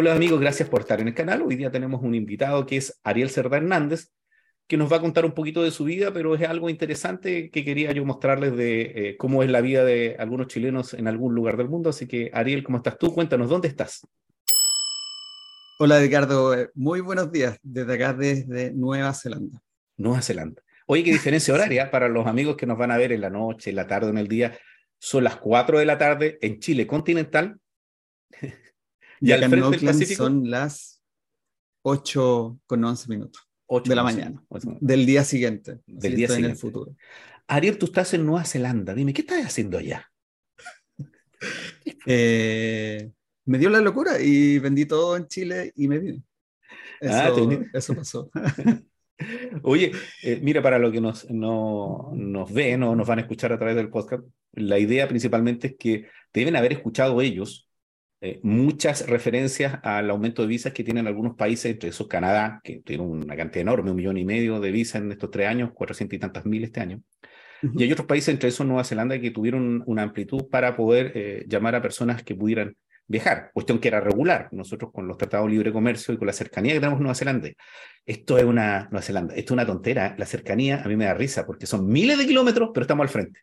Hola amigos, gracias por estar en el canal. Hoy día tenemos un invitado que es Ariel Cerda Hernández, que nos va a contar un poquito de su vida, pero es algo interesante que quería yo mostrarles de eh, cómo es la vida de algunos chilenos en algún lugar del mundo. Así que Ariel, ¿cómo estás tú? Cuéntanos, ¿dónde estás? Hola Ricardo, eh, muy buenos días desde acá, desde Nueva Zelanda. Nueva Zelanda. Oye, qué diferencia horaria para los amigos que nos van a ver en la noche, en la tarde, en el día. Son las 4 de la tarde en Chile continental. Y, al frente del Pacífico son las 8 con 11 minutos de la mañana, del día siguiente. Del día siguiente. En el futuro. Ariel, tú estás en Nueva Zelanda. Dime, ¿qué estás haciendo allá? eh, me dio la locura y vendí todo en Chile y me vine. Ah, eso, pasó. Oye, eh, mira, para lo que nos, no, nos ven o nos van a escuchar a través del podcast, la idea principalmente es que deben haber escuchado ellos eh, muchas referencias al aumento de visas que tienen algunos países, entre esos Canadá, que tiene una cantidad enorme, un millón y medio de visas en estos tres años, cuatrocientos y tantas mil este año. Y hay otros países, entre esos Nueva Zelanda, que tuvieron una amplitud para poder eh, llamar a personas que pudieran viajar, cuestión que era regular. Nosotros con los tratados de libre comercio y con la cercanía que tenemos en Nueva Zelanda, esto es una Nueva Zelanda, esto es una tontera. La cercanía a mí me da risa porque son miles de kilómetros, pero estamos al frente.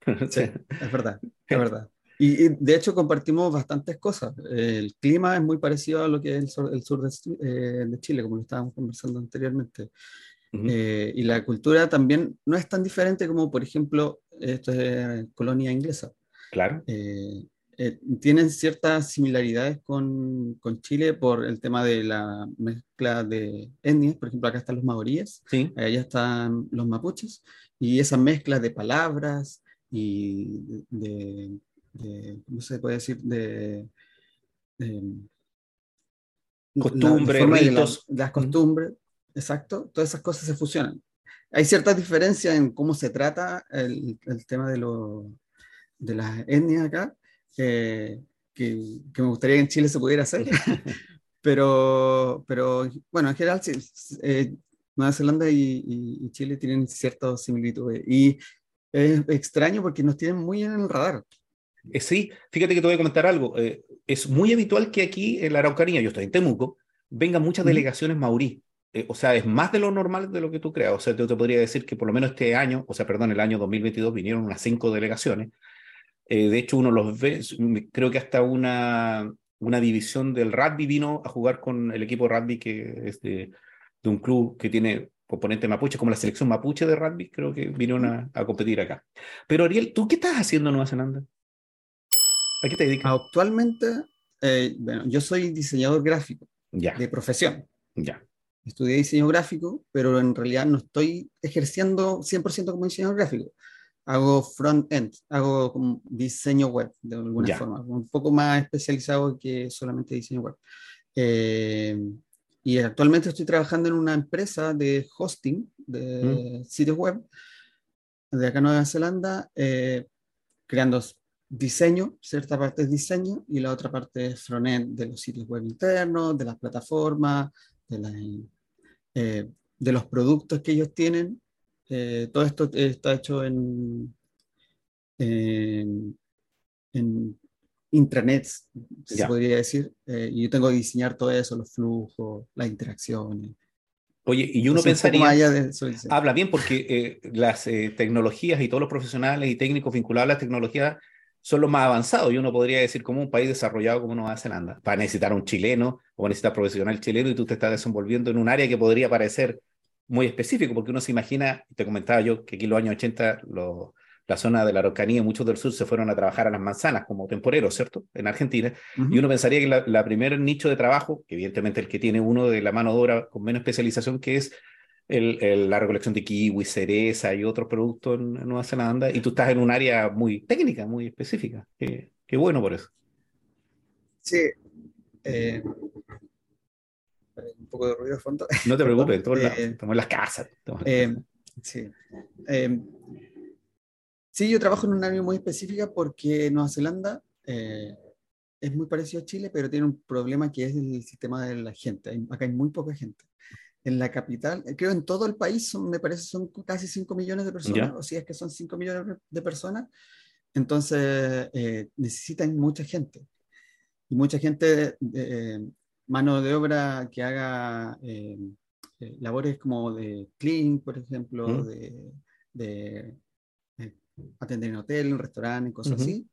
Sí, es verdad, es verdad. Y, de hecho compartimos bastantes cosas. El clima es muy parecido a lo que es el sur, el sur de, eh, de, Chile, como lo estábamos conversando anteriormente. Eh, y la cultura también no es tan diferente como, por ejemplo, esto es colonia inglesa. Claro. Eh, tienen ciertas similaridades con, con, Chile por el tema de la mezcla de etnias. Por ejemplo, acá están los maoríes, sí. allá están los mapuches, y esa mezcla de palabras y de de ¿cómo se puede decir? De, costumbres, ritos. las costumbres, exacto, todas esas cosas se fusionan. Hay ciertas diferencias en cómo se trata el, el tema de, lo, de las etnias acá, que, que, me gustaría que en Chile se pudiera hacer, pero, pero bueno, en general sí, eh, Nueva Zelanda y, y, Chile tienen ciertas similitudes y es extraño porque nos tienen muy en el radar. Eh, sí, fíjate que te voy a comentar algo. Eh, es muy habitual que aquí en la Araucanía, yo estoy en Temuco, vengan muchas delegaciones maurí. Eh, o sea, es más de lo normal de lo que tú creas. O sea, yo te podría decir que por lo menos este año, o sea, perdón, el año 2022 vinieron unas cinco delegaciones. de hecho, uno los ve, creo que hasta una, una división del rugby vino a jugar con el equipo rugby que es de, de un club que tiene componente mapuche, como la selección mapuche de rugby, creo que vinieron a, a competir acá. Pero Ariel, ¿tú qué estás haciendo en Nueva Zelanda? ¿A qué te dedicas? Actualmente, eh, bueno, yo soy diseñador gráfico de profesión. Ya. Estudié diseño gráfico, pero en realidad no estoy ejerciendo 100% como diseñador gráfico. Hago front-end, hago diseño web de alguna forma, un poco más especializado que solamente diseño web. Eh, y actualmente estoy trabajando en una empresa de hosting de mm. sitios web de acá en Nueva Zelanda, eh, creando diseño, cierta parte es diseño y la otra parte es frontend de los sitios web internos, de las plataformas, de, eh, de los productos que ellos tienen. Eh, todo esto está hecho en, en, intranets, se podría decir. Eh, y yo tengo que diseñar todo eso, los flujos, las interacciones. Oye, y uno pensaría, habla bien porque las tecnologías y todos los profesionales y técnicos vinculados a las tecnologías son los más avanzados y uno podría decir como un país desarrollado como Nueva Zelanda. Va a necesitar un chileno o necesitar profesional chileno y tú te estás desenvolviendo en un área que podría parecer muy específico, porque uno se imagina, te comentaba yo, que aquí en los años 80 la zona de la Araucanía y muchos del sur se fueron a trabajar a las manzanas como temporeros, ¿cierto? En Argentina. Y uno pensaría que la, la primer nicho de trabajo, que evidentemente el que tiene uno de la mano de obra con menos especialización, que es el, la recolección de kiwi, cereza y otros productos en, Nueva Zelanda, y tú estás en un área muy técnica, muy específica. Qué, qué bueno por eso. Sí. Eh, un poco de ruido de fondo. No te preocupes, todos eh, estamos en las casas. Eh, sí. sí, yo trabajo en un área muy específica porque Nueva Zelanda es muy parecido a Chile, pero tiene un problema que es el sistema de la gente. acá hay muy poca gente en la capital, creo en todo el país, son, me parece son casi 5 millones de personas, o si es que son 5 millones de personas, entonces eh, necesitan mucha gente. y mucha gente, mano de obra que haga labores como de clean, por ejemplo, de, de atender en hotel, en restaurante, cosas así.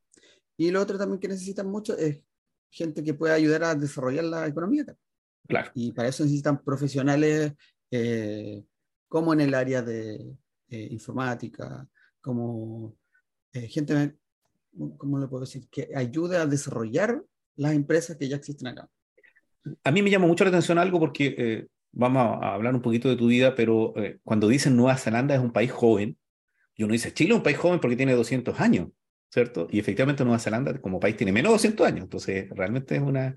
Y lo otro también que necesitan mucho es gente que pueda ayudar a desarrollar la economía. Claro. Y para eso necesitan profesionales eh, como en el área de eh, informática, como eh, gente, ¿cómo le puedo decir? Que ayude a desarrollar las empresas que ya existen acá. A mí me llama mucho la atención algo porque vamos a hablar un poquito de tu vida, pero cuando dicen Nueva Zelanda es un país joven, y uno dice, Chile es un país joven porque tiene 200 años, ¿cierto? Y efectivamente Nueva Zelanda como país tiene menos de 200 años, entonces realmente es una,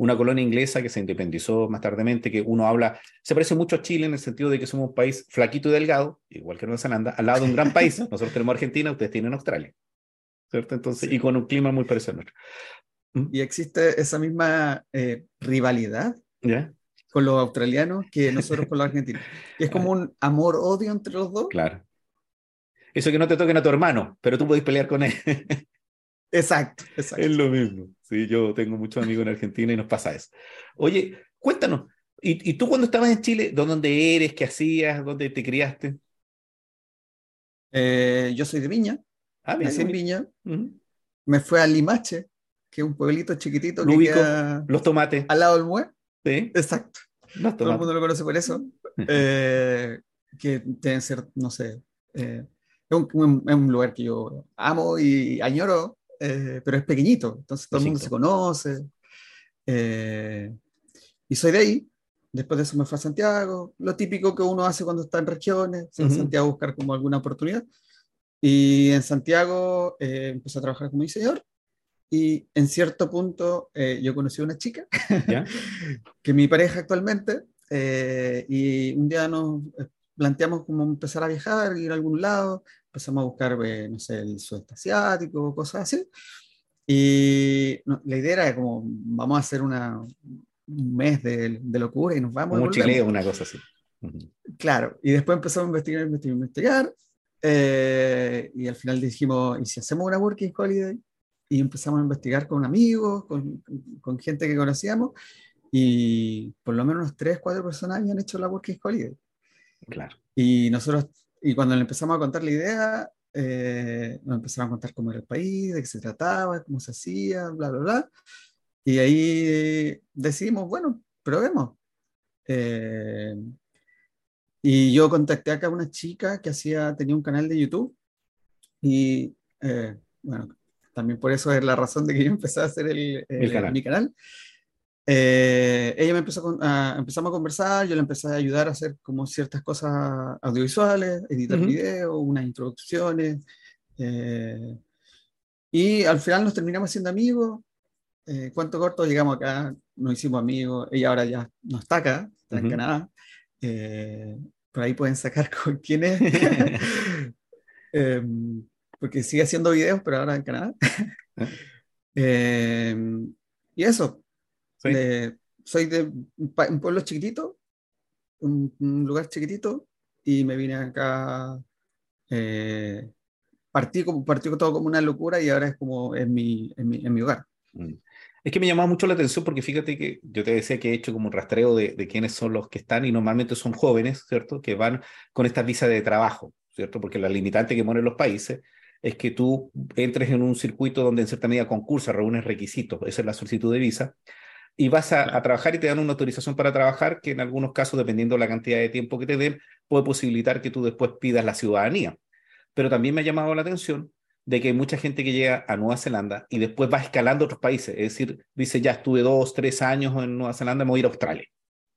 una colonia inglesa que se independizó más tardemente, que uno habla, se parece mucho a Chile en el sentido de que somos un país flaquito y delgado, igual que Nueva Zelanda, al lado de un gran país. Nosotros tenemos Argentina, ustedes tienen Australia, ¿cierto? Entonces, y con un clima muy parecido a nuestro. ¿Mm? Y existe esa misma eh, rivalidad con los australianos que nosotros con los argentinos. es como un amor-odio entre los dos. Claro. Eso que no te toquen a tu hermano, pero tú podés pelear con él. exacto, exacto. Es lo mismo. Sí, yo tengo muchos amigos en Argentina y nos pasa eso. Oye, cuéntanos, ¿y, tú cuando estabas en Chile, dónde eres, qué hacías, dónde te criaste? Eh, yo soy de Viña, ah, nací en Viña, me fui a Limache, que es un pueblito chiquitito que queda los tomates. Al lado del Mue. Sí. Exacto. Todo el mundo lo conoce por eso. Eh, que deben ser, no sé, eh, es un, lugar que yo amo y añoro, eh, pero es pequeñito, entonces todo el mundo se conoce. Eh, y soy de ahí. Después de eso me fui a Santiago, lo típico que uno hace cuando está en regiones, en Santiago buscar como alguna oportunidad. Y en Santiago eh, empecé a trabajar como diseñador y en cierto punto yo conocí a una chica, que es mi pareja actualmente, y un día nos planteamos como empezar a viajar, ir a algún lado, empezamos a buscar, eh, no sé, el sudeste asiático, cosas así. Y la idea era como, vamos a hacer una, un mes de, de locura y nos vamos. Como un chileo, una cosa así. Claro, y después empezamos a investigar, investigar, investigar. Eh, y al final dijimos, ¿y si hacemos una working holiday? Y empezamos a investigar con amigos, con, con gente que conocíamos. Y por lo menos tres, cuatro personas habían hecho la working holiday. Claro. Y nosotros y cuando le empezamos a contar la idea, eh, nos empezaron a contar cómo era el país, de qué se trataba, cómo se hacía, bla, bla, bla. Y ahí decidimos, bueno, probemos. Eh, y yo contacté acá a una chica que hacía, tenía un canal de YouTube y eh, bueno, también por eso es la razón de que yo empecé a hacer el, mi canal. Eh, ella me empezó a, empezamos a conversar, yo le empecé a ayudar a hacer como ciertas cosas audiovisuales, editar videos, unas introducciones. Eh, y al final nos terminamos siendo amigos. Eh, cuánto corto llegamos acá, nos hicimos amigos. Ella ahora ya no está acá, está en Canadá. por ahí pueden sacar con quién es. Em, porque sigue haciendo videos, pero ahora en Canadá. Em, y eso, soy de un pueblo chiquitito, un, lugar chiquitito, y me vine acá. Eh, partí, como, partí todo como una locura y ahora es como en mi, en mi, en mi hogar. Mm. Es que me llamaba mucho la atención porque fíjate que yo te decía que he hecho como un rastreo de, de quiénes son los que están y normalmente son jóvenes, ¿cierto? Que van con esta visa de trabajo, ¿cierto? Porque la limitante que ponen los países es que tú entres en un circuito donde en cierta medida concursa, reúnes requisitos, esa es la solicitud de visa, y vas a, trabajar y te dan una autorización para trabajar que en algunos casos, dependiendo de la cantidad de tiempo que te den, puede posibilitar que tú después pidas la ciudadanía. Pero también me ha llamado la atención de que hay mucha gente que llega a Nueva Zelanda y después va escalando a otros países. Es decir, dice, ya estuve dos, tres años en Nueva Zelanda, me voy a ir a Australia.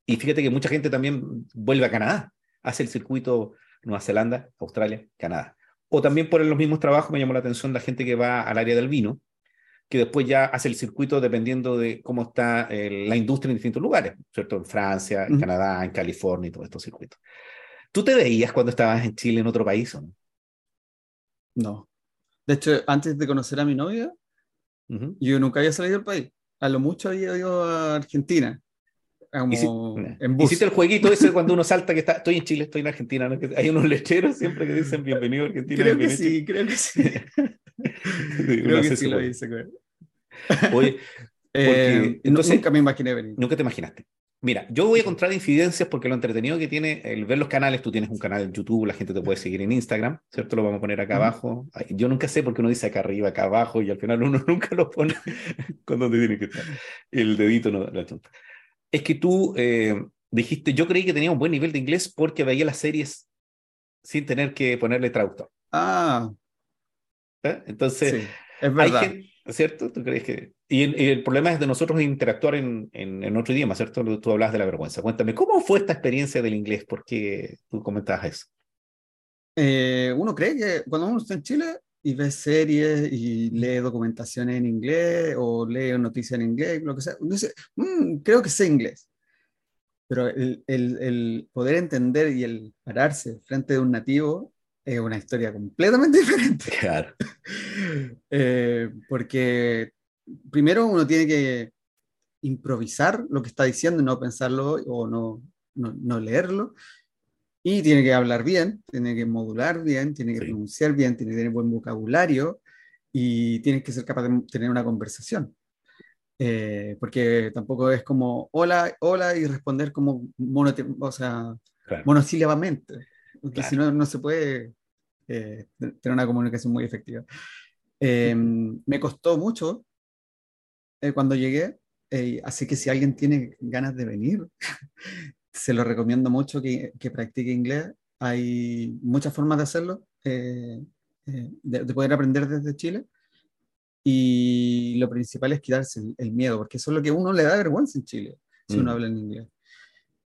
Y fíjate que mucha gente también vuelve a Canadá, hace el circuito Nueva Zelanda, Australia, Canadá. O también por los mismos trabajos me llamó la atención la gente que va al área del vino, que después ya hace el circuito dependiendo de cómo está eh, la industria en distintos lugares, ¿cierto? En Francia, en Canadá, en California y todos estos circuitos. ¿Tú te veías cuando estabas en Chile, en otro país o no? No. De hecho, antes de conocer a mi novia, yo nunca había salido del país. A lo mucho había ido a Argentina. Como en bus. Hiciste el jueguito ese cuando uno salta que está, estoy en Chile, estoy en Argentina, ¿no? hay unos lecheros siempre que dicen bienvenido a Argentina. Creo que sí, creo que sí. creo que sí lo hice, Oye, Eh, entonces, nunca me imaginé venir. Nunca te imaginaste. Mira, yo voy a encontrar incidencias porque lo entretenido que tiene el ver los canales, tú tienes un canal en YouTube, la gente te puede seguir en Instagram, ¿cierto? Lo vamos a poner acá abajo. Yo nunca sé por qué uno dice acá arriba, acá abajo, y al final uno nunca lo pone con donde tiene que estar. El dedito no la tonta. Es que tú eh, dijiste, yo creí que tenía un buen nivel de inglés porque veía las series sin tener que ponerle traductor. Ah. ¿Eh? Entonces, sí, es verdad. ¿cierto? ¿Tú crees que...? Y, el problema es de nosotros interactuar en, en, otro idioma, ¿cierto? Tú hablas de la vergüenza. Cuéntame, ¿cómo fue esta experiencia del inglés? ¿Por qué tú comentabas eso? Eh, uno cree que cuando uno está en Chile y ve series y lee documentación en inglés o lee noticias en inglés, lo que sea, uno dice, mm, creo que sé inglés. Pero el, el, el, poder entender y el pararse frente de un nativo es una historia completamente diferente. Claro. Eh, porque primero uno tiene que improvisar lo que está diciendo, no pensarlo o no, no, no leerlo. Y tiene que hablar bien, tiene que modular bien, tiene que pronunciar bien, tiene que tener buen vocabulario y tiene que ser capaz de tener una conversación. Eh, porque tampoco es como hola, hola y responder como mono, o sea, monosílabamente porque si no, no se puede eh, tener una comunicación muy efectiva. Em, me costó mucho eh, cuando llegué, eh, así que si alguien tiene ganas de venir, se lo recomiendo mucho que, que, practique inglés. Hay muchas formas de hacerlo, de, de, poder aprender desde Chile. Y lo principal es quitarse el, el, miedo, porque eso es lo que uno le da vergüenza en Chile, si uno mm. habla en inglés.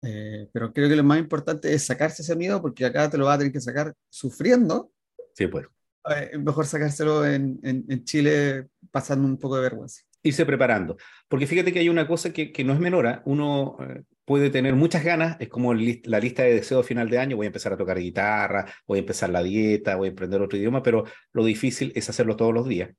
Eh, pero creo que lo más importante es sacarse ese miedo porque acá te lo vas a tener que sacar sufriendo. Sí, pues. Eh, mejor sacárselo en, en, Chile pasando un poco de vergüenza. Irse preparando. Porque fíjate que hay una cosa que, que no es menor. ¿ah? Uno eh, puede tener muchas ganas, es como la lista de deseos final de año, voy a empezar a tocar guitarra, voy a empezar la dieta, voy a aprender otro idioma, pero lo difícil es hacerlo todos los días.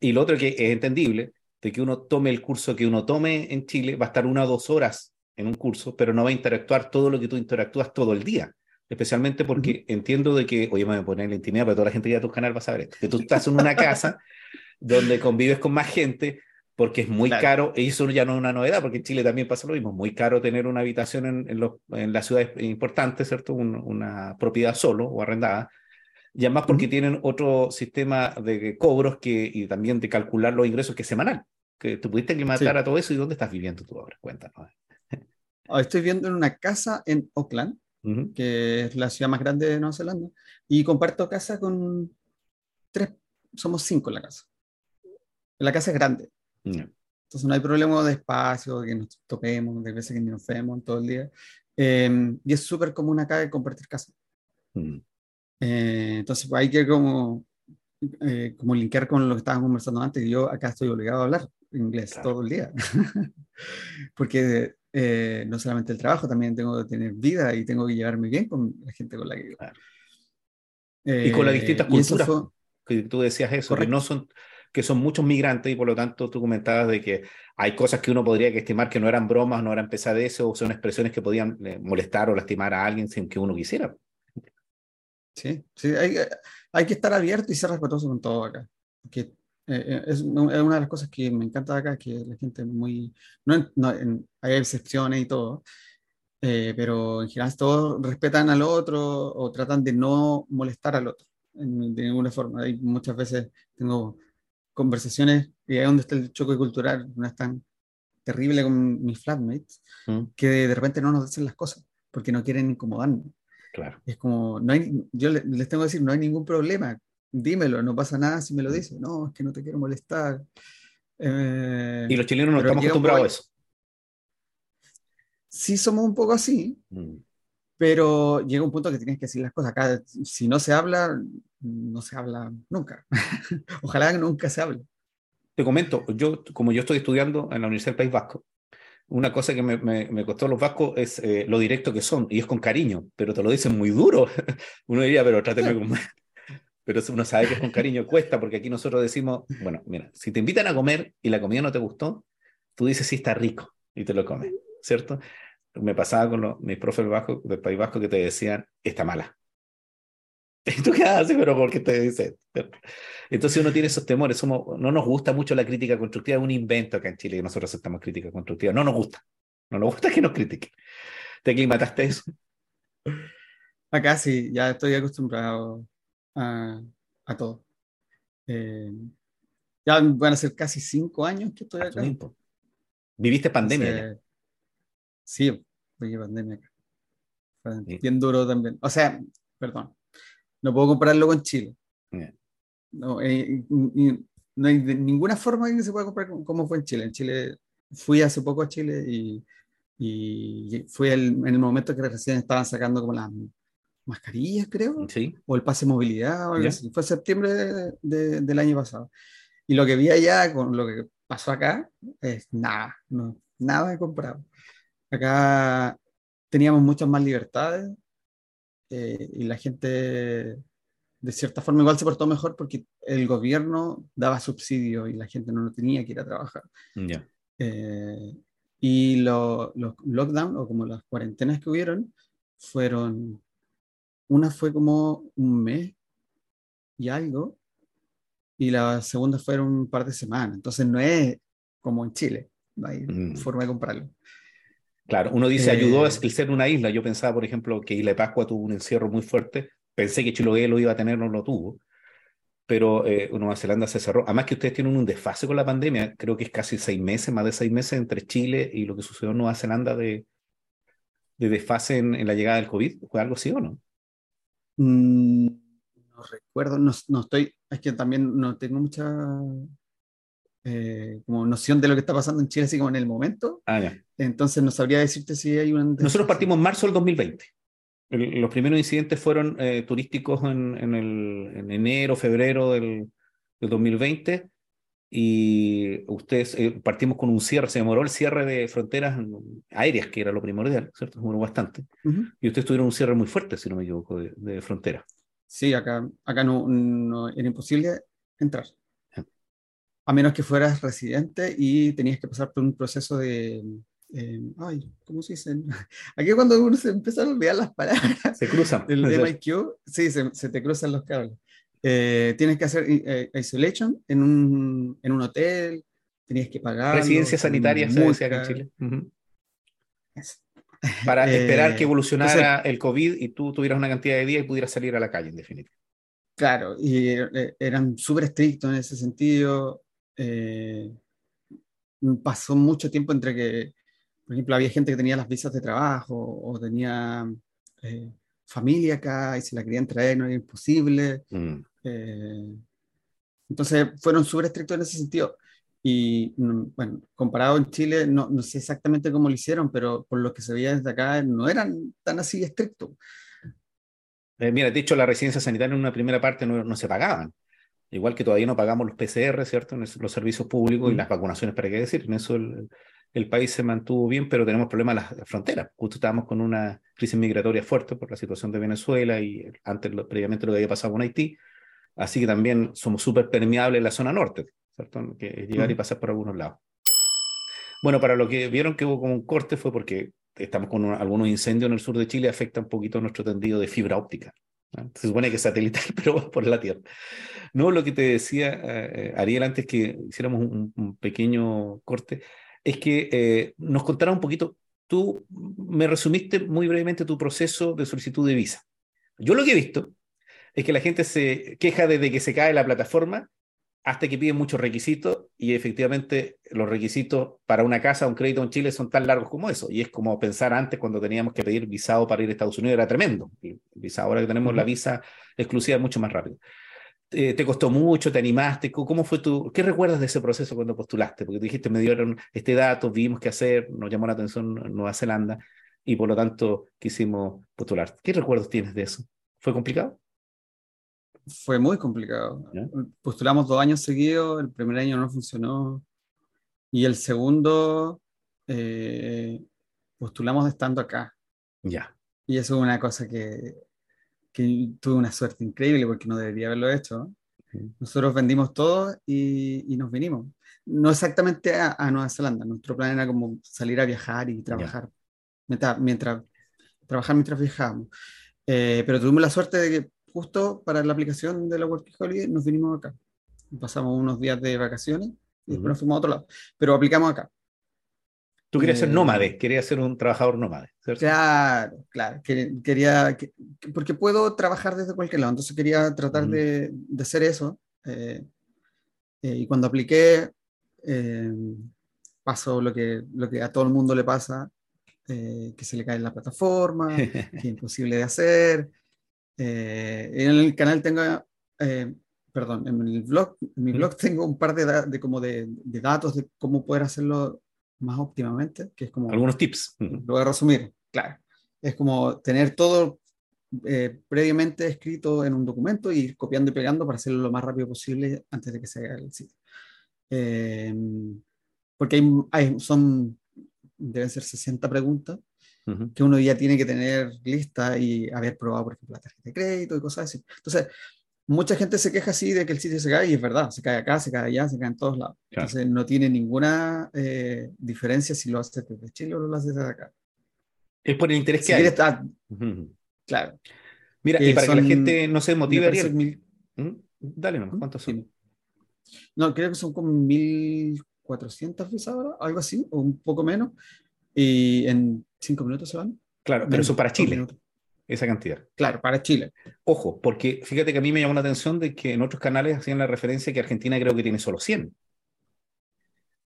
Y lo otro que es entendible, de que uno tome el curso que uno tome en Chile, va a estar una o dos horas en un curso, pero no va a interactuar todo lo que tú interactúas todo el día. Especialmente porque entiendo de que, oye, me voy a poner la intimidad, pero toda la gente que a tu canal va a saber que tú estás en una casa donde convives con más gente, porque es muy caro, y eso ya no es una novedad, porque en Chile también pasa lo mismo, muy caro tener una habitación en, en, los, en las ciudades importantes, ¿cierto? una propiedad solo o arrendada, y además porque tienen otro sistema de cobros que, y también de calcular los ingresos que es semanal, que tú pudiste aclimatar a todo eso, ¿y dónde estás viviendo tú ahora? Cuéntanos. Ah, estoy viendo en una casa en Auckland, que es la ciudad más grande de Nueva Zelanda, y comparto casa con tres, somos cinco en la casa. La casa es grande. Entonces no hay problema de espacio, de que nos toquemos, de veces que nos vemos todo el día. Em, y es súper común acá compartir casa. Eh, entonces pues, hay que como, eh, como linkear con lo que estaban conversando antes. Yo acá estoy obligado a hablar inglés todo el día. Porque eh, no solamente el trabajo, también tengo que tener vida y tengo que llevarme bien con la gente con la que vivo. y con las distintas culturas, que tú decías eso, que no son que son muchos migrantes y por lo tanto tú comentabas de que hay cosas que uno podría que estimar que no eran bromas, no eran pesadeces o son expresiones que podían eh, molestar o lastimar a alguien sin que uno quisiera. Sí, sí, hay, hay que estar abierto y ser respetuoso con todo acá. Porque eh, eh, es, una de las cosas que me encanta de acá, que la gente muy... No, hay excepciones y todo, eh, pero en general todos respetan al otro o tratan de no molestar al otro en, de ninguna forma. Hay muchas veces tengo conversaciones y ahí donde está el choque cultural, no es tan terrible con mis flatmates, mm. que de, repente no nos dicen las cosas porque no quieren incomodarnos. Claro. Es como, no hay, yo les tengo que decir, no hay ningún problema dímelo, no pasa nada si me lo mm. dice. No, es que no te quiero molestar. Eh, y los chilenos no estamos acostumbrados a eso. Sí, somos un poco así, mm. pero llega un punto que tienes que decir las cosas. Acá, si no se habla, no se habla nunca. Ojalá nunca se hable. Te comento, yo, como yo estoy estudiando en la Universidad del País Vasco, una cosa que me, me, costó los vascos es eh, lo directo que son, y es con cariño, pero te lo dicen muy duro. Uno diría, pero tráteme con, pero uno sabe que es con cariño, cuesta, porque aquí nosotros decimos, bueno, mira, si te invitan a comer y la comida no te gustó, tú dices sí está rico y te lo comes, ¿cierto? Me pasaba con los, mis profes del, del País Vasco que te decían, está mala. ¿Y tú qué haces? Pero ¿por qué te dices? Entonces uno tiene esos temores. Somos, no nos gusta mucho la crítica constructiva. Es un invento acá en Chile que nosotros aceptamos crítica constructiva. No nos gusta. No nos gusta que nos critiquen. ¿Te aclimataste eso? Acá sí, ya estoy acostumbrado a, a todo. Eh, ya van a ser casi cinco años que estoy acá. ¿Viviste pandemia? sí, viví pandemia acá. bien duro también. O sea, perdón, no puedo compararlo con Chile. No, eh, no hay ninguna forma que se pueda comparar como fue en Chile. En Chile fui hace poco a Chile y, y fui en el momento que recién estaban sacando como las mascarillas, creo, sí. o el pase de movilidad, o algo así. Fue septiembre del año pasado. Y lo que vi allá con lo que pasó acá es nada, no, nada de comprado. Acá teníamos muchas más libertades eh, y la gente de cierta forma igual se portó mejor porque el gobierno daba subsidio y la gente no tenía que ir a trabajar. Eh, y los lockdown o como las cuarentenas que hubieron fueron, una fue como un mes y algo, y la segunda fueron un par de semanas. Entonces no es como en Chile, no hay mm. forma de comprarlo. Claro, uno dice, ayudó eh, el ser una isla. Yo pensaba, por ejemplo, que Isla de Pascua tuvo un encierro muy fuerte. Pensé que Chiloé lo iba a tener, no lo tuvo. Pero eh, Nueva Zelanda se cerró. Además que ustedes tienen un desfase con la pandemia. Creo que es casi seis meses, más de seis meses entre Chile y lo que sucedió en Nueva Zelanda de, de desfase en, la llegada del COVID. ¿Fue algo así o no? Mm, no recuerdo, no, no estoy, es que también no tengo mucha eh, como noción de lo que está pasando en Chile, así como en el momento. Ah, ya. Entonces no sabría decirte si hay un... Nosotros partimos en marzo del 2020. los primeros incidentes fueron eh, turísticos en, en, el, en enero, febrero del, del 2020 y ustedes eh, partimos con un cierre, se demoró el cierre de fronteras aéreas, que era lo primordial, ¿cierto? demoró bastante. Y ustedes tuvieron un cierre muy fuerte, si no me equivoco, de, de frontera. Sí, acá, acá no, no, era imposible entrar a menos que fueras residente y tenías que pasar por un proceso de... Eh, ay, ¿cómo se dice? Aquí cuando uno se empieza a olvidar las palabras. Se cruzan. El MIQ, sí, se, se, te cruzan los cables. Eh, tienes que hacer eh, isolation en un, en un hotel, tenías que pagar. Residencia sanitaria, se decía acá en Chile. Para esperar que evolucionara el COVID y tú tuvieras una cantidad de días y pudieras salir a la calle, en definitiva. Claro, y eran súper estrictos en ese sentido. Eh, pasó mucho tiempo entre que, por ejemplo, había gente que tenía las visas de trabajo o tenía eh, familia acá y se la querían traer, no era imposible. Mm. Eh, entonces fueron súper estrictos en ese sentido. Y mm, bueno, comparado en Chile, no, no, sé exactamente cómo lo hicieron, pero por lo que se veía desde acá, no eran tan así estrictos. mira, de hecho, la residencia sanitaria en una primera parte no, no se pagaban. Igual que todavía no pagamos los PCR, ¿cierto? En los servicios públicos y las vacunaciones, ¿para qué decir? En eso el, el país se mantuvo bien, pero tenemos problemas en las fronteras. Justo estábamos con una crisis migratoria fuerte por la situación de Venezuela y antes, previamente, lo que había pasado con Haití. Así que también somos súper permeables en la zona norte, ¿cierto? Que es llegar y pasar por algunos lados. Bueno, para lo que vieron que hubo como un corte fue porque estamos con algunos incendios en el sur de Chile, afecta un poquito nuestro tendido de fibra óptica. Se supone que es satelital, pero va por la Tierra. No, lo que te decía eh, Ariel antes que hiciéramos un, pequeño corte, es que eh, nos contara un poquito, tú me resumiste muy brevemente tu proceso de solicitud de visa. Yo lo que he visto es que la gente se queja desde que se cae la plataforma hasta que piden muchos requisitos y efectivamente los requisitos para una casa, un crédito en Chile son tan largos como eso. Y es como pensar antes cuando teníamos que pedir visado para ir a Estados Unidos, era tremendo. El visado, ahora que tenemos la visa exclusiva es mucho más rápido. Eh, ¿Te costó mucho? ¿Te animaste? ¿Cómo fue tu, qué recuerdas de ese proceso cuando postulaste? Porque dijiste, me dieron este dato, vimos qué hacer, nos llamó la atención Nueva Zelanda y por lo tanto quisimos postular. ¿Qué recuerdos tienes de eso? ¿Fue complicado? Fue muy complicado. Postulamos dos años seguidos, el primer año no funcionó y el segundo eh, postulamos estando acá. Ya. Y eso es una cosa que, que, tuve una suerte increíble porque no debería haberlo hecho. Nosotros vendimos todo y, y, nos vinimos. No exactamente a, Nueva Zelanda, nuestro plan era como salir a viajar y trabajar. Mientras, mientras, trabajar mientras viajábamos. Eh, pero tuvimos la suerte de que justo para la aplicación de la Working Holiday nos vinimos acá. Pasamos unos días de vacaciones y después nos fuimos a otro lado. Pero aplicamos acá. Tú querías ser eh, nómade, querías ser un trabajador nómade. Claro, claro. Quería, porque puedo trabajar desde cualquier lado, entonces quería tratar de, de, hacer eso. Eh, eh, y cuando apliqué, pasó lo que, lo que a todo el mundo le pasa, que se le cae la plataforma, que es imposible de hacer. En el canal tengo, perdón, en el blog, en mi blog tengo un par de, de como de, de datos de cómo poder hacerlo más óptimamente, que es como... Algunos tips. Lo voy a resumir, claro. Es como tener todo eh, previamente escrito en un documento y ir copiando y pegando para hacerlo lo más rápido posible antes de que se haga el sitio. Eh, porque hay, hay, son, deben ser 60 preguntas que uno ya tiene que tener lista y haber probado, por ejemplo, la tarjeta de crédito y cosas así. Entonces, mucha gente se queja así de que el sitio se cae y es verdad, se cae acá, se cae allá, se cae en todos lados. Entonces no tiene ninguna eh, diferencia si lo haces desde Chile o lo haces desde acá. Es por el interés que hay. Estar... Claro. Mira, y para que la gente no se motive, Ariel. ¿Mm? Dale nomás, ¿cuántos son? No, creo que son como 1400 visas ahora, algo así, o un poco menos. Y en cinco minutos se van. Claro, pero eso para Chile esa cantidad. Claro, para Chile. Ojo, porque fíjate que a mí me llamó la atención de que en otros canales hacían la referencia que Argentina creo que tiene solo 100.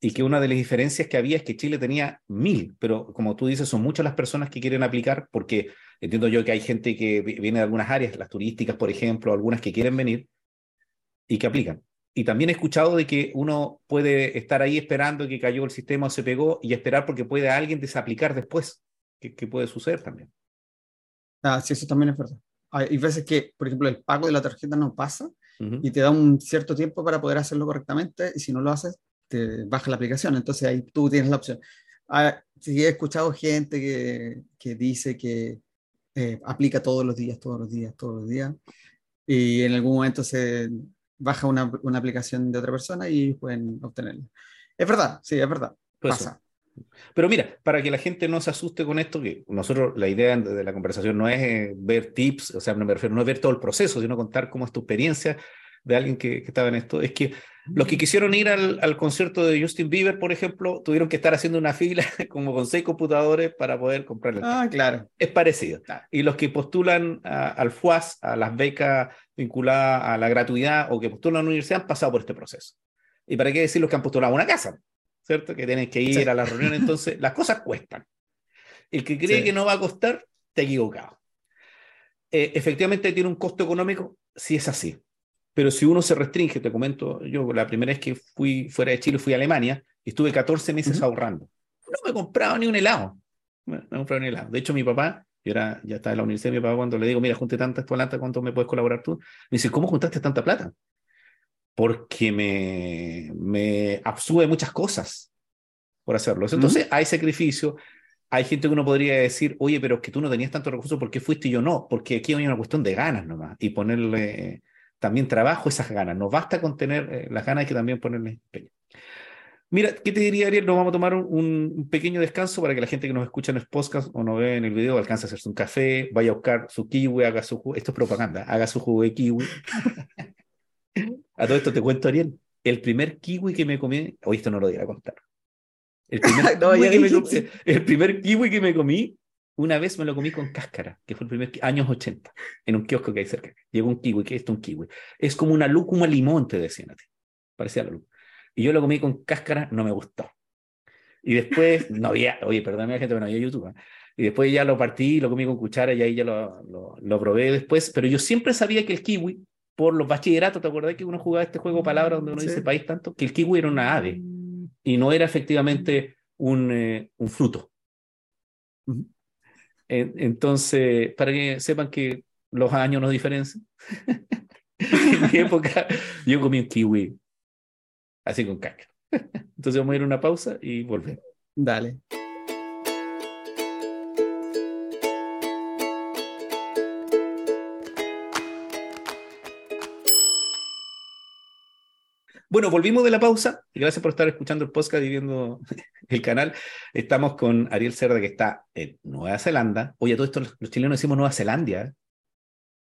Y que una de las diferencias que había es que Chile tenía mil, pero como tú dices, son muchas las personas que quieren aplicar, porque entiendo yo que hay gente que viene de algunas áreas, las turísticas, por ejemplo, algunas que quieren venir y que aplican. Y también he escuchado de que uno puede estar ahí esperando que cayó el sistema o se pegó y esperar porque puede alguien desaplicar después, que, que puede suceder también. Ah, sí, eso también es verdad. Hay veces que, por ejemplo, el pago de la tarjeta no pasa y te da un cierto tiempo para poder hacerlo correctamente y si no lo haces, te baja la aplicación. Entonces ahí tú tienes la opción. Ah, sí, he escuchado gente que, que dice que eh, aplica todos los días, todos los días, todos los días y en algún momento se baja una, una aplicación de otra persona y pueden obtenerlo. Es verdad, sí, es verdad. Pues pasa. Pero mira, para que la gente no se asuste con esto, que nosotros la idea de la conversación no es eh, ver tips, o sea, no me refiero, no es ver todo el proceso, sino contar cómo es tu experiencia de alguien que, estaba en esto. Es que los que quisieron ir al, concierto de Justin Bieber, por ejemplo, tuvieron que estar haciendo una fila como con seis computadores para poder comprarle. Ah, claro. Es parecido. Y los que postulan al FUAS, a las becas vinculadas a la gratuidad o que postulan a la universidad han pasado por este proceso. ¿Y para qué decir los que han postulado a una casa? ¿cierto? Que tienes que ir a la reunión, entonces las cosas cuestan. El que cree que no va a costar, te equivocado. Eh, efectivamente tiene un costo económico, sí es así. Pero si uno se restringe, te comento, yo la primera vez que fui fuera de Chile fui a Alemania y estuve 14 meses ahorrando. No me compraba ni un helado. No me compraba ni un helado. De hecho, mi papá, yo era, ya estaba en la universidad, mi papá cuando le digo, mira, junte tanta plata, ¿cuánto me puedes colaborar tú? Me dice, ¿cómo juntaste tanta plata? porque me, me absube muchas cosas por hacerlo. Entonces hay sacrificio, hay gente que uno podría decir, oye, pero es que tú no tenías tantos recursos, ¿por qué fuiste y yo no? Porque aquí hay una cuestión de ganas nomás y ponerle también trabajo esas ganas. No basta con tener eh, las ganas, hay que también ponerle empeño. Mira, ¿qué te diría, Ariel? Nos vamos a tomar un, pequeño descanso para que la gente que nos escucha en el podcast o nos ve en el video alcance a hacerse un café, vaya a buscar su kiwi, haga su jugo. Esto es propaganda, haga su jugo de kiwi. A todo esto te cuento, Ariel. El primer kiwi que me comí, hoy esto no lo voy a contar. El primer, kiwi que me el primer kiwi que me comí, una vez me lo comí con cáscara, que fue el primer años 80, en un kiosco que hay cerca. Llegó un kiwi, ¿qué es esto un kiwi? Es como una lúcuma limón, te decían a ti. Parecía la luz. Y yo lo comí con cáscara, no me gustó. Y después, no había, oye, perdóname gente, pero no había YouTube. ¿eh? Y después ya lo partí, lo comí con cuchara y ahí ya lo, lo, lo probé después. Pero yo siempre sabía que el kiwi por los bachilleratos, ¿te acordás que uno jugaba este juego palabras donde uno dice país tanto? Que el kiwi era una ave y no era efectivamente un, eh, un fruto. Entonces, para que sepan que los años nos diferencian. en mi época yo comí un kiwi así con caca. Entonces vamos a ir a una pausa y volver. Dale. Bueno, volvimos de la pausa y gracias por estar escuchando el podcast y viendo el canal. Estamos con Ariel Cerda, que está en Nueva Zelanda. Oye, a todo esto los chilenos decimos Nueva Zelandia.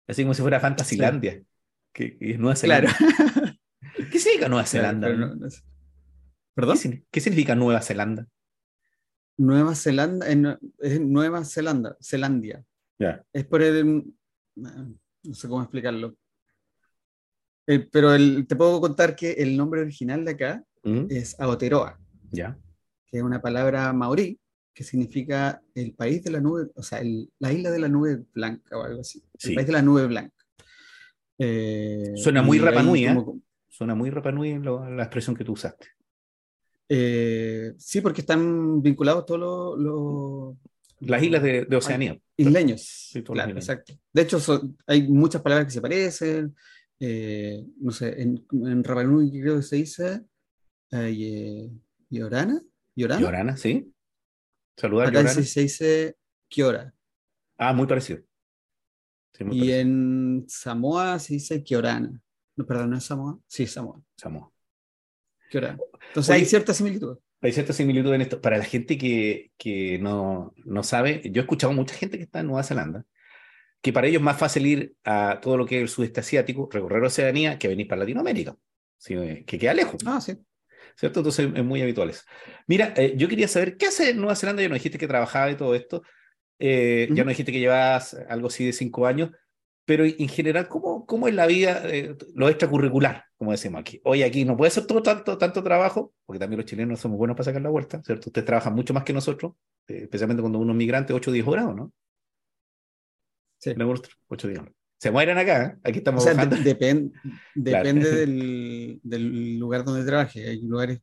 Así como si fuera Fantasylandia, que, es Nueva Zelanda. ¿Qué significa Nueva Zelanda? ¿Perdón? ¿Qué, significa Nueva Zelanda? Nueva Zelanda, es Nueva Zelanda, Zelandia. Ya. Es por el, no sé cómo explicarlo. Eh, pero te puedo contar que el nombre original de acá ¿Mm? es Aotearoa. Ya. Que es una palabra maorí que significa el país de la nube, o sea, la isla de la nube blanca o algo así. El país de la nube blanca. Eh, Suena muy Rapanui, ¿eh? Suena muy Rapanui la expresión que tú usaste. Eh, sí, porque están vinculados todos los... Las islas de, Oceanía. Isleños. Sí, claro, exacto. De hecho, hay muchas palabras que se parecen. Eh, no sé, en, en Rapanui creo que se dice eh, Yorana. Yorana, sí. Saludar Acá se dice Kiora. Ah, muy parecido. y en Samoa se dice Kiorana. No, perdón, no es Samoa. Sí, Samoa. Samoa. Kiorana. Entonces hay cierta similitud. Hay cierta similitud en esto. Para la gente que, que no, no, sabe, yo he escuchado mucha gente que está en Nueva Zelanda, que para ellos es más fácil ir a todo lo que es el sudeste asiático, recorrer Oceanía, que venir para Latinoamérica, que queda lejos. Ah, sí. ¿cierto? Entonces es muy habitual eso. Mira, eh, yo quería saber, ¿qué hace Nueva Zelanda? Ya no dijiste que trabajaba y todo esto, eh, ya no dijiste que llevas algo así de cinco años, pero en general, ¿cómo, cómo es la vida, eh, lo extracurricular, como decimos aquí? Hoy aquí no puede ser todo tanto, tanto trabajo, porque también los chilenos somos buenos para sacar la vuelta, ¿cierto? Ustedes trabajan mucho más que nosotros, especialmente cuando uno es migrante, 8 o 10 horas, ¿no? Sí. 8 o 10 horas se mueren acá. Aquí estamos o depende del, del, lugar donde trabajes. Hay lugares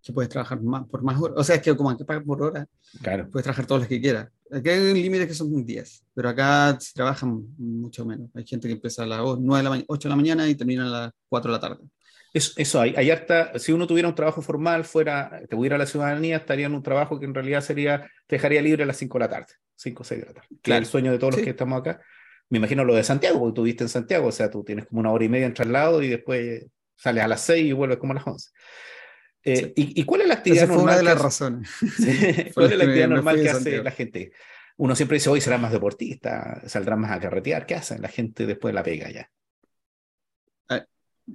que puedes trabajar más, por más horas. O sea, es que como que pagas por hora, claro. puedes trabajar todas las que quieras. Aquí hay un límite que son 10, pero acá se trabajan mucho menos. Hay gente que empieza a las 9 de la 8 de la mañana y termina a las 4 de la tarde. Eso, eso hay, hay harta, si uno tuviera un trabajo formal, fuera, te pudiera la ciudadanía, estaría en un trabajo que en realidad sería, te dejaría libre a las 5 de la tarde, 5 o 6 de la tarde. Claro. el sueño de todos los que estamos acá me imagino lo de Santiago, porque tú viste en Santiago, o sea, tú tienes como una hora y media en traslado y después sales a las seis y vuelves como a las once. Eh, y, cuál es la actividad normal? Fue una de las razones. ¿Cuál es la actividad normal que hace la gente? Uno siempre dice, hoy será más deportista, saldrán más a carretear. ¿Qué hacen la gente después de la pega ya? Ah,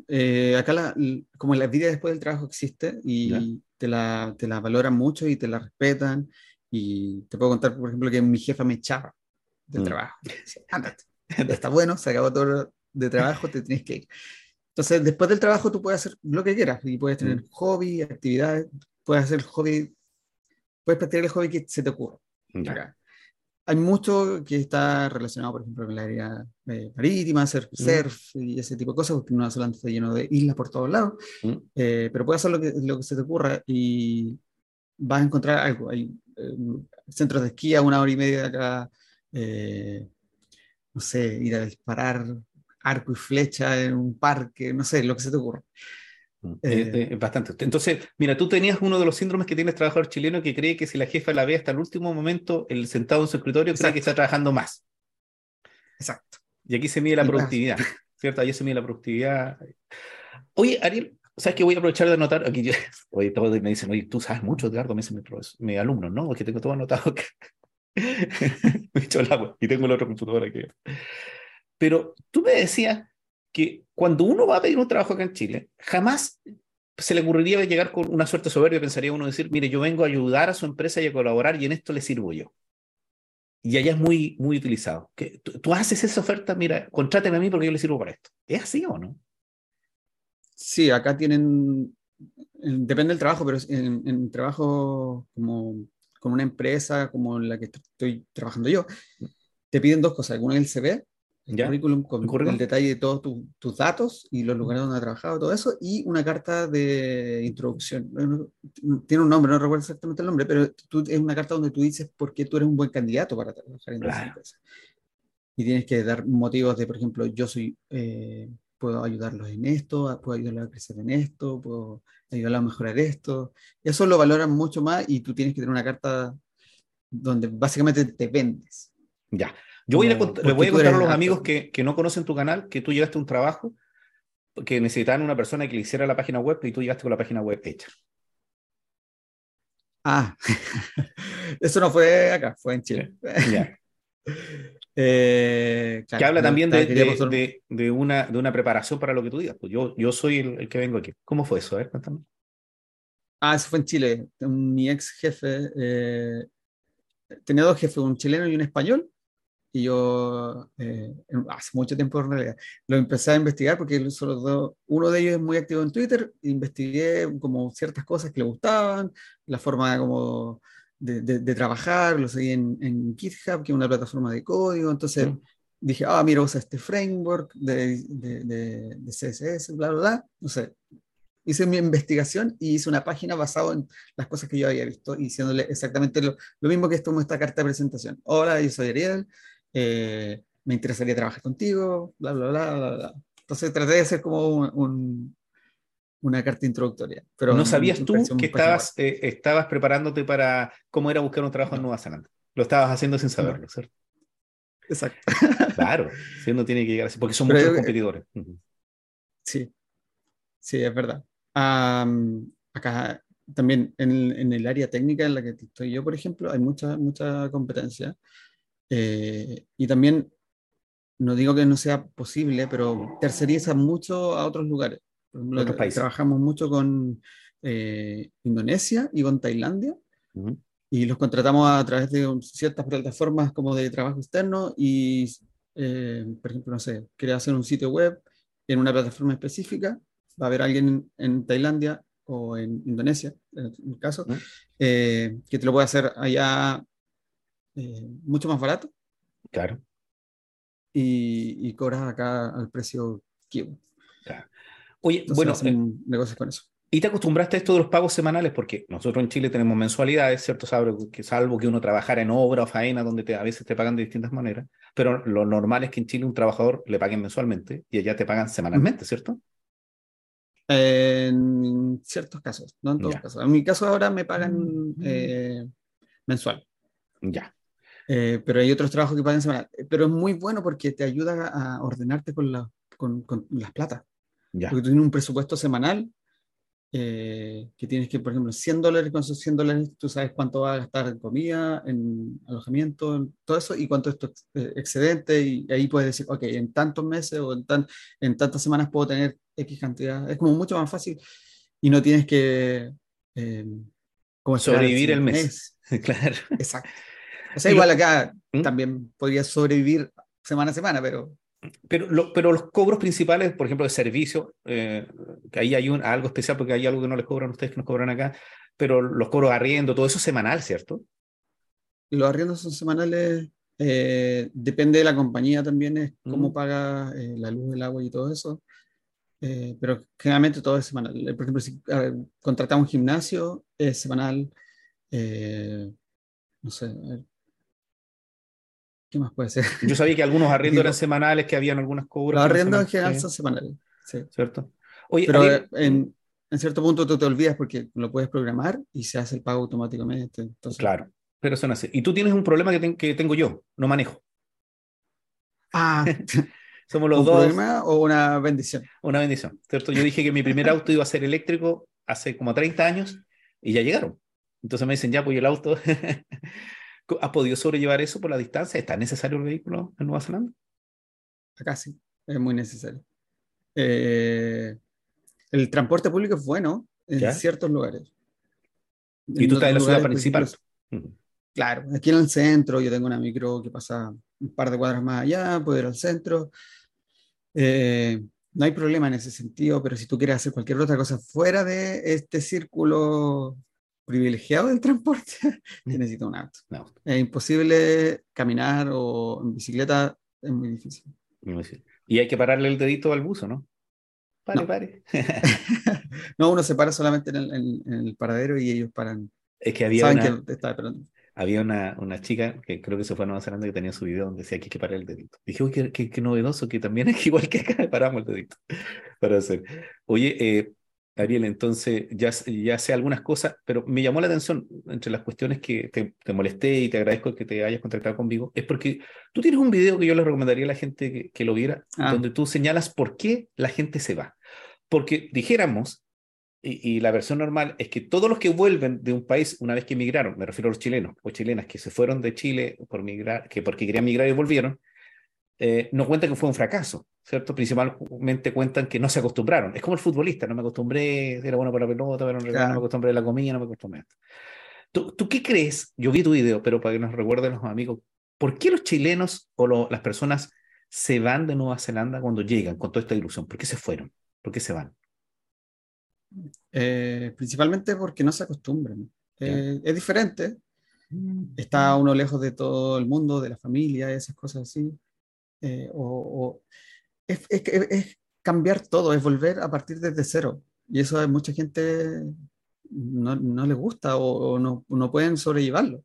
eh, acá, la, como la vida después del trabajo existe y te la, te la valoran mucho y te la respetan. Y te puedo contar, por ejemplo, que mi jefa me echaba del mm. trabajo. Ándate, está bueno, se acabó todo de trabajo, te tienes que ir. Entonces, después del trabajo tú puedes hacer lo que quieras y puedes tener mm. hobby, actividades, puedes hacer hobby, puedes practicar el hobby que se te ocurra. Hay mucho que está relacionado, por ejemplo, con la área eh, marítima, hacer mm. surf y ese tipo de cosas, porque Nueva Zelanda está lleno de islas por todos lados, eh, pero puedes hacer lo que, lo que se te ocurra y vas a encontrar algo. Hay centros de esquí a una hora y media de acá, eh, no sé, ir a disparar arco y flecha en un parque, no sé, lo que se te ocurra. Mm, eh, bastante. Entonces, mira, tú tenías uno de los síndromes que tiene el trabajador chileno que cree que si la jefa la ve hasta el último momento, el sentado en su escritorio, cree que está trabajando más. Exacto. Y aquí se mide la productividad, ¿cierto? Ahí se mide la productividad. Oye, Ariel, ¿sabes qué voy a aprovechar de anotar? Aquí oye, todos me dicen, oye, tú sabes mucho, Edgardo, me dicen mis, mi alumnos, ¿no? que tengo todo anotado. me he hecho el agua y tengo el otro computador aquí. Pero tú me decías que cuando uno va a pedir un trabajo acá en Chile, jamás se le ocurriría llegar con una suerte soberbia, pensaría uno decir, mire, yo vengo a ayudar a su empresa y a colaborar y en esto le sirvo yo. Y allá es muy, muy utilizado. Que tú, haces esa oferta, mira, contráteme a mí porque yo le sirvo para esto. ¿Es así o no? Sí, acá tienen, depende del trabajo, pero en, en trabajo como con una empresa como la que estoy trabajando yo, te piden dos cosas. Una es el CV, el currículum con el detalle de todos tus datos y los lugares donde has trabajado, todo eso, y una carta de introducción. Tiene un nombre, no recuerdo exactamente el nombre, pero tú, es una carta donde tú dices por qué tú eres un buen candidato para trabajar en esa empresa. Y tienes que dar motivos de, por ejemplo, yo soy, eh, puedo ayudarlos en esto, puedo ayudarlos a crecer en esto, puedo ayudarlos a mejorar esto. Eso lo valoran mucho más y tú tienes que tener una carta donde básicamente te vendes. Ya. Yo voy a, le voy a contar a los amigos que, que, no conocen tu canal que tú llegaste a un trabajo que necesitaban una persona que le hiciera la página web y tú llegaste con la página web hecha. Ah, eso no fue acá, fue en Chile. Eh, que habla también de, de, una, de una preparación para lo que tú digas. Pues yo, yo soy el, que vengo aquí. ¿Cómo fue eso? A ver, cuéntame. Ah, eso fue en Chile. Mi ex jefe eh, tenía dos jefes, un chileno y un español. Y yo, eh, hace mucho tiempo en realidad, lo empecé a investigar porque solo uno de ellos es muy activo en Twitter. Investigué como ciertas cosas que le gustaban, la forma como de, de, trabajar, lo seguí en, en, GitHub, que es una plataforma de código. Entonces mm. dije, ah, mira, usa este framework de, de, CSS, bla, bla, bla. No sé, hice mi investigación y hice una página basada en las cosas que yo había visto, diciéndole exactamente lo, lo mismo que esto en esta carta de presentación. Hola, yo soy Ariel, eh, me interesaría trabajar contigo, bla, bla, bla, bla, bla. Entonces traté de hacer como un, una carta introductoria. Pero ¿No sabías tú que estabas, eh, estabas preparándote para cómo era buscar un trabajo en Nueva Zelanda? Lo estabas haciendo sin saberlo, ¿cierto? Exacto. Claro, si no tiene que llegar así, porque son muchos competidores. Sí, sí, es verdad acá también en, el área técnica en la que estoy yo, por ejemplo, hay mucha, mucha competencia. Eh, y también, no digo que no sea posible, pero terceriza mucho a otros lugares. Otros países. Trabajamos mucho con eh, Indonesia y con Tailandia. Y los contratamos a través de ciertas plataformas como de trabajo externo y, eh, por ejemplo, no sé, quiere hacer un sitio web en una plataforma específica va a haber alguien en, Tailandia o en Indonesia, en el caso, eh, que te lo puede hacer allá eh, mucho más barato. Claro. Y, y, cobras acá al precio que Claro. Oye, bueno, eh, negocios con eso. ¿Y te acostumbraste a esto de los pagos semanales? Porque nosotros en Chile tenemos mensualidades, ¿cierto? Salvo que, salvo que uno trabajara en obra o faena, donde te, a veces te pagan de distintas maneras, pero lo normal es que en Chile un trabajador le paguen mensualmente y allá te pagan semanalmente, ¿cierto? En ciertos casos, no en todos casos. En mi caso ahora me pagan eh, mensual. Ya. Eh, pero hay otros trabajos que pagan semanal. Pero es muy bueno porque te ayuda a ordenarte con, la, con, con las plata. Ya. Porque tú tienes un presupuesto semanal eh, que tienes que, por ejemplo, 100 dólares, con esos 100 dólares tú sabes cuánto va a gastar en comida, en alojamiento, en todo eso, y cuánto es tu excedente, y ahí puedes decir, ok, en tantos meses o en, tan, en tantas semanas puedo tener X cantidad. Es como mucho más fácil y no tienes que... Eh, como sobrevivir el mes. claro. Exacto. O sea, igual acá ¿Mm? también podría sobrevivir semana a semana, pero pero, pero los cobros principales, por ejemplo, de servicio, eh, que ahí hay un, algo especial porque hay algo que no les cobran ustedes que nos cobran acá, pero los cobros de arriendo, todo eso es semanal, ¿cierto? Los arriendos son semanales, eh, depende de la compañía también, es cómo mm. paga eh, la luz, el agua y todo eso. pero generalmente todo es semanal. Por ejemplo, si contratamos un gimnasio, es semanal. no sé, ¿Qué más puede ser? Yo sabía que algunos arriendos eran semanales, que habían algunas cobras. Los arriendos en general son semanales. Sí. ¿Cierto? Oye, Pero en, en, cierto punto tú te olvidas porque lo puedes programar y se hace el pago automáticamente. Entonces... Claro, pero eso nace. Y tú tienes un problema que, que tengo yo, no manejo. Ah, somos los ¿Un dos. problema o una bendición? Una bendición, ¿cierto? Yo dije que mi primer auto iba a ser eléctrico hace como 30 años y ya llegaron. Entonces me dicen, ya, pues el auto ¿Ha podido sobrellevar eso por la distancia? ¿Está necesario el vehículo en Nueva Zelanda? Acá sí, es muy necesario. Eh, el transporte público es bueno en ciertos lugares. ¿Y tú estás en la ciudad principal? Claro, aquí en el centro, yo tengo una micro que pasa un par de cuadras más allá, puedo ir al centro. Eh, no hay problema en ese sentido, pero si tú quieres hacer cualquier otra cosa fuera de este círculo privilegiado del transporte, necesito un auto. Es imposible caminar o en bicicleta, es muy difícil. Y hay que pararle el dedito al buzo, ¿no? Pare, no. pare. no, uno se para solamente en el, paradero y ellos paran. Es que había una, Había una, una, chica que creo que se fue a Nueva Zelanda que tenía su video donde decía que hay que parar el dedito. Dije, uy, qué, qué, novedoso, que también es igual que acá paramos el dedito para hacer. Oye, eh, Ariel, entonces ya, ya sé algunas cosas, pero me llamó la atención entre las cuestiones que te, molesté y te agradezco que te hayas contactado conmigo, es porque tú tienes un video que yo le recomendaría a la gente que, lo viera, ah. donde tú señalas por qué la gente se va. Porque dijéramos y, la versión normal es que todos los que vuelven de un país una vez que emigraron, me refiero a los chilenos o chilenas que se fueron de Chile por migrar, que porque querían migrar y volvieron, eh, no cuentan que fue un fracaso, ¿cierto? Principalmente cuentan que no se acostumbraron. Es como el futbolista, no me acostumbré, era bueno para la pelota, pero no, me acostumbré a la comida, no me acostumbré a esto. ¿Tú, ¿Tú, qué crees? Yo vi tu video, pero para que nos recuerden los amigos, ¿por qué los chilenos o las personas se van de Nueva Zelanda cuando llegan con toda esta ilusión? ¿Por qué se fueron? ¿Por qué se van? Eh, principalmente porque no se acostumbran. Eh, es diferente. Mm. Está uno lejos de todo el mundo, de la familia, esas cosas así. Eh, o, es, es, cambiar todo, es volver a partir desde cero. Y eso a mucha gente no, no le gusta o, no, no, pueden sobrellevarlo.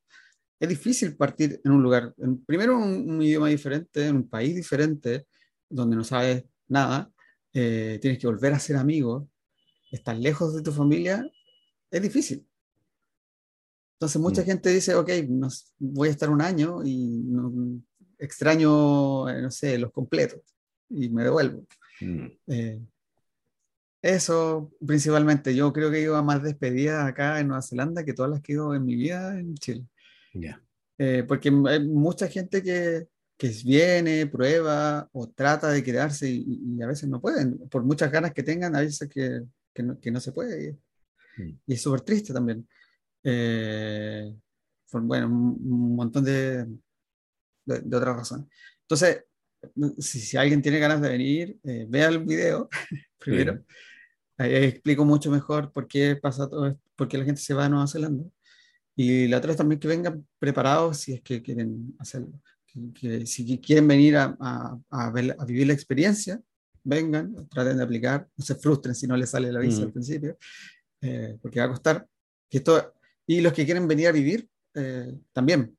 Es difícil partir en un lugar, en, primero un, un, idioma diferente, en un país diferente, donde no sabes nada, tienes que volver a ser amigos, estás lejos de tu familia, es difícil. Entonces mucha mm. gente dice, ok, voy a estar un año y extraño, eh, no sé, los completos y me devuelvo. Mm. Eh, eso principalmente, yo creo que iba más despedida acá en Nueva Zelanda que todas las que he ido en mi vida en Chile. Eh, porque hay mucha gente que, que viene, prueba o trata de quedarse y, y, a veces no pueden, por muchas ganas que tengan, a veces que que no, se puede. Y, mm. es súper triste también. Eh, bueno, un, montón de, de, otras razones. Entonces, si, si, alguien tiene ganas de venir, eh, vea el video primero. Ahí explico mucho mejor por qué pasa todo esto, por qué la gente se va a Nueva Zelanda. Y la otra es también que vengan preparados si es que quieren hacerlo. Que, si quieren venir a, a, a, ver, a vivir la experiencia, vengan, traten de aplicar, no se frustren si no les sale la visa al mm. principio, eh, porque va a costar. Que esto, y los que quieren venir a vivir, eh, también.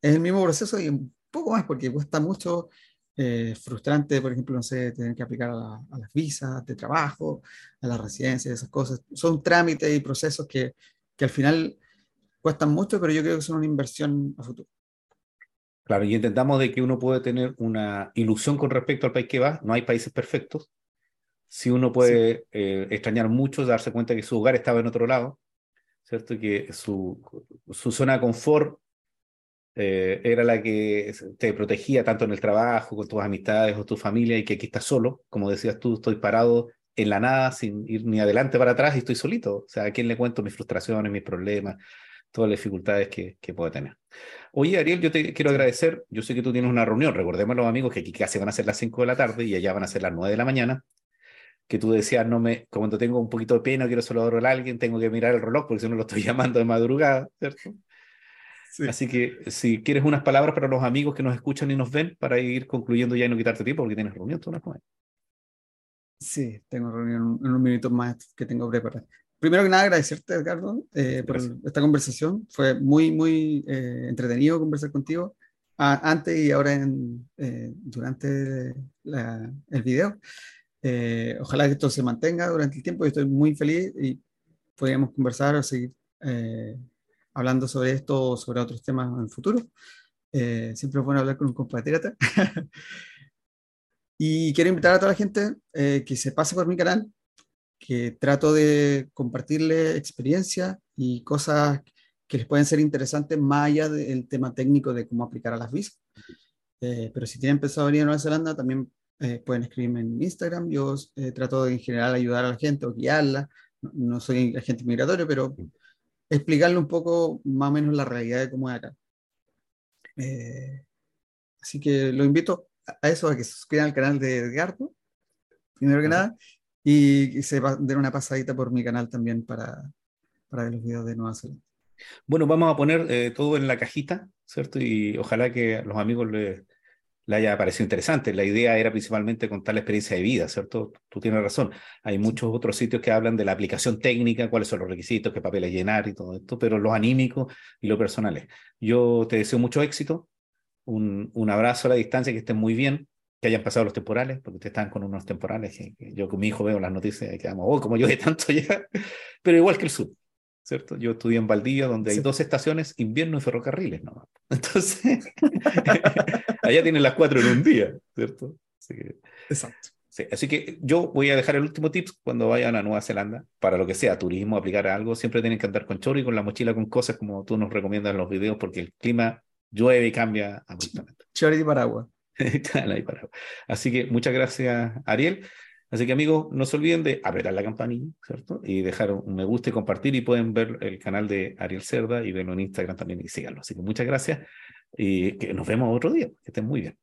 Es el mismo proceso y un poco más, porque cuesta mucho, eh, frustrante, por ejemplo, no sé, tener que aplicar a, las visas de trabajo, a la residencia, esas cosas. Son trámites y procesos que, que al final cuestan mucho, pero yo creo que son una inversión a futuro. Claro, y intentamos de que uno puede tener una ilusión con respecto al país que va, no hay países perfectos. Si uno puede eh, extrañar mucho, darse cuenta que su hogar estaba en otro lado, ¿cierto? Que su, su zona de confort eh, era la que te protegía tanto en el trabajo, con tus amistades o tu familia, y que aquí estás solo, como decías tú, estoy parado en la nada, sin ir ni adelante para atrás y estoy solito. O sea, ¿a quién le cuento mis frustraciones, mis problemas, todas las dificultades que, que puedo tener? Oye, Ariel, yo te quiero agradecer. Yo sé que tú tienes una reunión. Recordemos los amigos que aquí casi van a ser las 5 de la tarde y allá van a ser las 9 de la mañana. Que tú decías, no me, cuando tengo un poquito de pena, quiero saludar a alguien, tengo que mirar el reloj porque si no lo estoy llamando de madrugada, ¿cierto? Así que si quieres unas palabras para los amigos que nos escuchan y nos ven para ir concluyendo ya y no quitarte tiempo porque tienes reunión, tú no Sí, tengo reunión en un minuto más que tengo preparado primero que nada, agradecerte, Edgardo, eh, por esta conversación. Fue muy, muy eh, entretenido conversar contigo antes y ahora en, eh, durante el video. ojalá que esto se mantenga durante el tiempo. Yo estoy muy feliz y podríamos conversar o seguir hablando sobre esto o sobre otros temas en el futuro. siempre es bueno hablar con un compatriota. y quiero invitar a toda la gente que se pase por mi canal, que trato de compartirle experiencias y cosas que les pueden ser interesantes más allá del tema técnico de cómo aplicar a las visas. Eh, pero si tienen pensado venir a Nueva Zelanda, también eh, pueden escribirme en Instagram. Yo eh, trato de, en general ayudar a la gente o guiarla. No, soy agente migratorio, pero explicarle un poco más o menos la realidad de cómo es acá. así que lo invito a eso, a que se suscriban al canal de Edgardo, primero que nada, y se dar una pasadita por mi canal también para, para ver los videos de Nueva Zelanda. Bueno, vamos a poner eh, todo en la cajita, ¿cierto? Y ojalá que los amigos les le haya parecido interesante. La idea era principalmente contar la experiencia de vida, ¿cierto? Tú tienes razón. Hay muchos otros sitios que hablan de la aplicación técnica, cuáles son los requisitos, qué papeles llenar y todo esto, pero los anímicos y lo personales. Yo te deseo mucho éxito, un, un abrazo a la distancia, que estén muy bien que hayan pasado los temporales, porque ustedes están con unos temporales. yo con mi hijo veo las noticias y quedamos, oh, como llueve tanto ya, pero igual que el sur, ¿cierto? Yo estudié en Valdivia, donde hay dos estaciones, invierno y ferrocarriles, ¿no? Entonces, allá tienen las cuatro en un día, ¿cierto? Exacto. así que yo voy a dejar el último tip cuando vayan a Nueva Zelanda, para lo que sea, turismo, aplicar algo, siempre tienen que andar con chorro y con la mochila con cosas como tú nos recomiendas en los videos, porque el clima llueve y cambia abruptamente. Chorro y paraguas. Así que muchas gracias, Ariel. Así que amigos, no se olviden de apretar la campanilla, ¿cierto? Y dejar un me gusta y compartir y pueden ver el canal de Ariel Cerda y verlo en Instagram también y síganlo. Así que muchas gracias y que nos vemos otro día. Que estén muy bien.